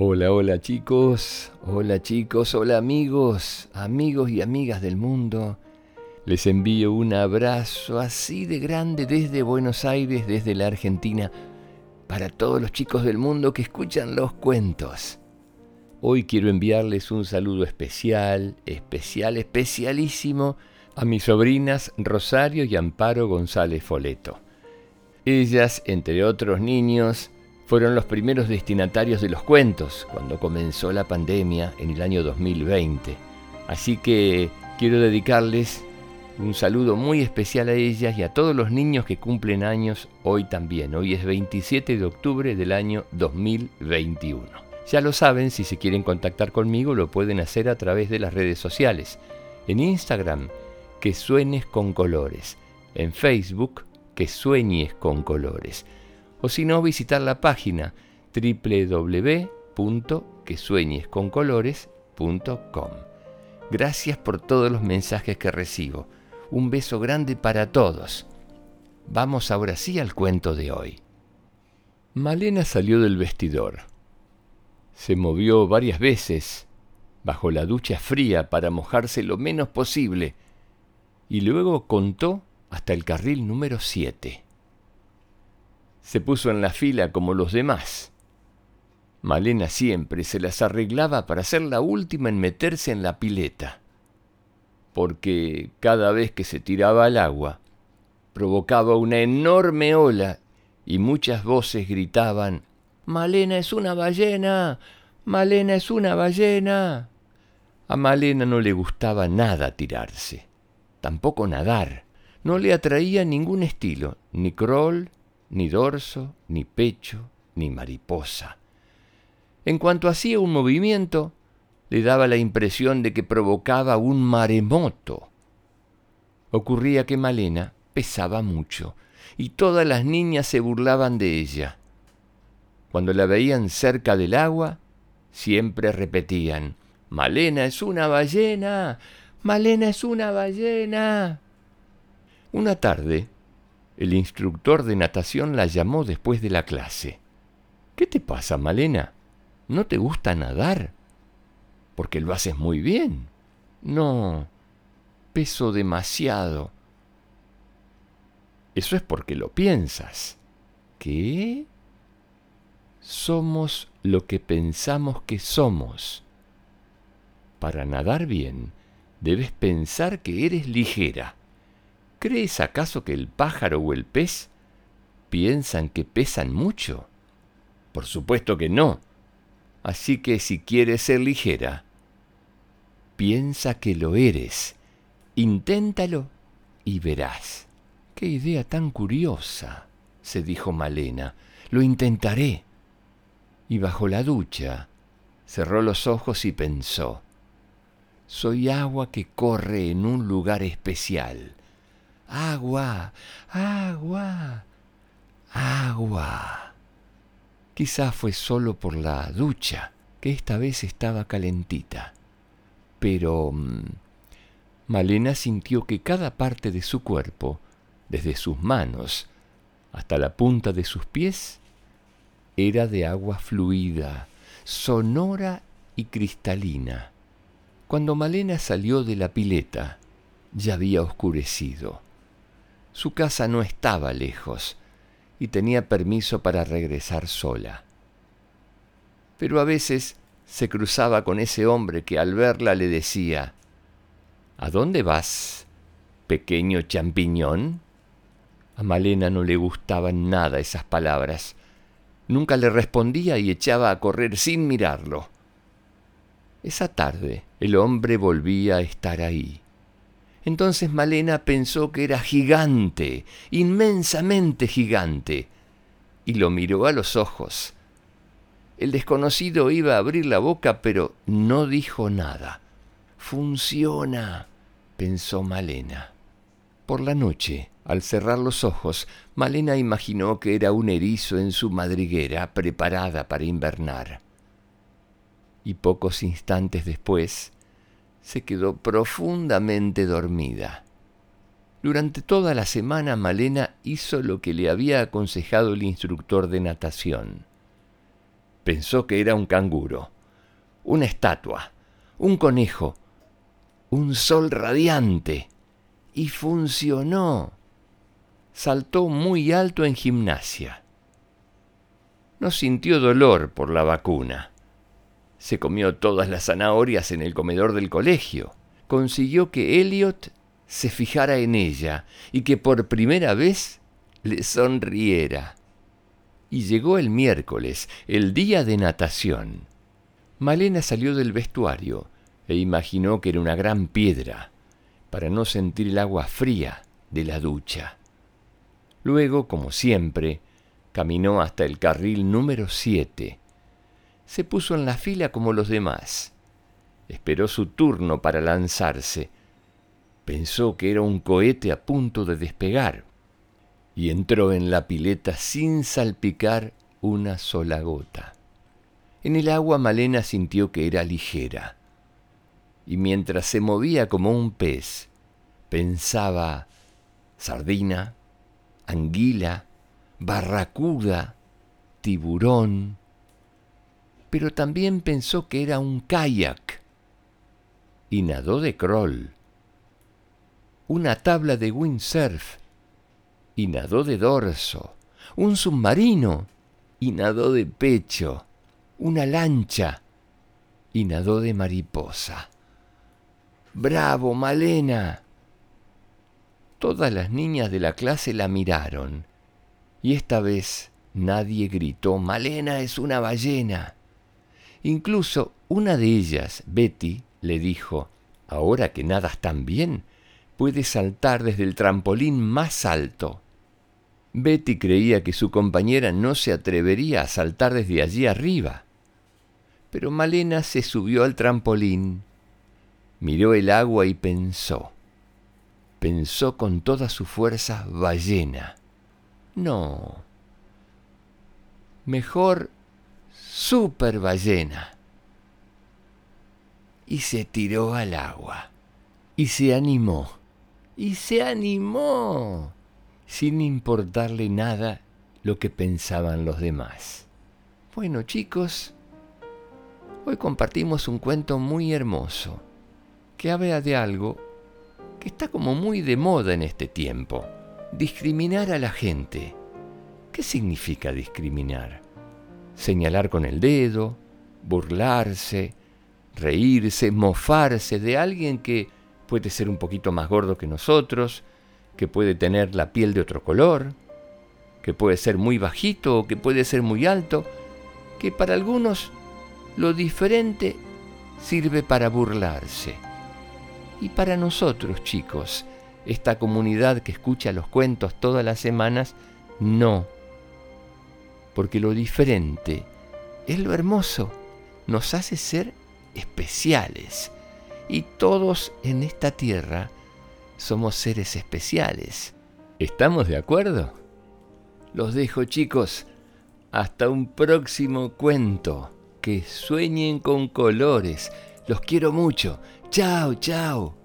Hola, hola chicos, hola chicos, hola amigos, amigos y amigas del mundo. Les envío un abrazo así de grande desde Buenos Aires, desde la Argentina, para todos los chicos del mundo que escuchan los cuentos. Hoy quiero enviarles un saludo especial, especial, especialísimo a mis sobrinas Rosario y Amparo González Foleto. Ellas, entre otros niños, fueron los primeros destinatarios de los cuentos cuando comenzó la pandemia en el año 2020. Así que quiero dedicarles un saludo muy especial a ellas y a todos los niños que cumplen años hoy también. Hoy es 27 de octubre del año 2021. Ya lo saben, si se quieren contactar conmigo lo pueden hacer a través de las redes sociales. En Instagram, que suenes con colores. En Facebook, que sueñes con colores o si no visitar la página www.quesueñesconcolores.com. Gracias por todos los mensajes que recibo. Un beso grande para todos. Vamos ahora sí al cuento de hoy. Malena salió del vestidor. Se movió varias veces bajo la ducha fría para mojarse lo menos posible y luego contó hasta el carril número 7 se puso en la fila como los demás. Malena siempre se las arreglaba para ser la última en meterse en la pileta, porque cada vez que se tiraba al agua, provocaba una enorme ola y muchas voces gritaban, Malena es una ballena, Malena es una ballena. A Malena no le gustaba nada tirarse, tampoco nadar, no le atraía ningún estilo, ni crawl, ni dorso, ni pecho, ni mariposa. En cuanto hacía un movimiento, le daba la impresión de que provocaba un maremoto. Ocurría que Malena pesaba mucho y todas las niñas se burlaban de ella. Cuando la veían cerca del agua, siempre repetían, Malena es una ballena, Malena es una ballena. Una tarde, el instructor de natación la llamó después de la clase. ¿Qué te pasa, Malena? ¿No te gusta nadar? Porque lo haces muy bien. No, peso demasiado. Eso es porque lo piensas. ¿Qué? Somos lo que pensamos que somos. Para nadar bien, debes pensar que eres ligera. ¿Crees acaso que el pájaro o el pez piensan que pesan mucho? Por supuesto que no. Así que si quieres ser ligera, piensa que lo eres. Inténtalo y verás. Qué idea tan curiosa, se dijo Malena. Lo intentaré. Y bajo la ducha cerró los ojos y pensó. Soy agua que corre en un lugar especial agua, agua, agua. Quizá fue solo por la ducha, que esta vez estaba calentita. Pero mm, Malena sintió que cada parte de su cuerpo, desde sus manos hasta la punta de sus pies, era de agua fluida, sonora y cristalina. Cuando Malena salió de la pileta, ya había oscurecido. Su casa no estaba lejos y tenía permiso para regresar sola. Pero a veces se cruzaba con ese hombre que al verla le decía, ¿A dónde vas, pequeño champiñón? A Malena no le gustaban nada esas palabras. Nunca le respondía y echaba a correr sin mirarlo. Esa tarde el hombre volvía a estar ahí. Entonces Malena pensó que era gigante, inmensamente gigante, y lo miró a los ojos. El desconocido iba a abrir la boca, pero no dijo nada. Funciona, pensó Malena. Por la noche, al cerrar los ojos, Malena imaginó que era un erizo en su madriguera preparada para invernar. Y pocos instantes después, se quedó profundamente dormida. Durante toda la semana Malena hizo lo que le había aconsejado el instructor de natación. Pensó que era un canguro, una estatua, un conejo, un sol radiante. Y funcionó. Saltó muy alto en gimnasia. No sintió dolor por la vacuna. Se comió todas las zanahorias en el comedor del colegio. Consiguió que Elliot se fijara en ella y que por primera vez le sonriera. Y llegó el miércoles, el día de natación. Malena salió del vestuario e imaginó que era una gran piedra, para no sentir el agua fría de la ducha. Luego, como siempre, caminó hasta el carril número siete. Se puso en la fila como los demás. Esperó su turno para lanzarse. Pensó que era un cohete a punto de despegar y entró en la pileta sin salpicar una sola gota. En el agua Malena sintió que era ligera, y mientras se movía como un pez, pensaba sardina, anguila, barracuda, tiburón, pero también pensó que era un kayak y nadó de crawl, una tabla de windsurf y nadó de dorso, un submarino y nadó de pecho, una lancha y nadó de mariposa. ¡Bravo, Malena! Todas las niñas de la clase la miraron, y esta vez nadie gritó, Malena es una ballena. Incluso una de ellas, Betty, le dijo, ahora que nadas tan bien, puedes saltar desde el trampolín más alto. Betty creía que su compañera no se atrevería a saltar desde allí arriba. Pero Malena se subió al trampolín, miró el agua y pensó. Pensó con toda su fuerza ballena. No. Mejor super ballena. Y se tiró al agua. Y se animó. Y se animó sin importarle nada lo que pensaban los demás. Bueno chicos, hoy compartimos un cuento muy hermoso que habla de algo que está como muy de moda en este tiempo. Discriminar a la gente. ¿Qué significa discriminar? Señalar con el dedo, burlarse, reírse, mofarse de alguien que puede ser un poquito más gordo que nosotros, que puede tener la piel de otro color, que puede ser muy bajito o que puede ser muy alto, que para algunos lo diferente sirve para burlarse. Y para nosotros, chicos, esta comunidad que escucha los cuentos todas las semanas, no. Porque lo diferente es lo hermoso, nos hace ser especiales. Y todos en esta tierra somos seres especiales. ¿Estamos de acuerdo? Los dejo chicos. Hasta un próximo cuento. Que sueñen con colores. Los quiero mucho. Chao, chao.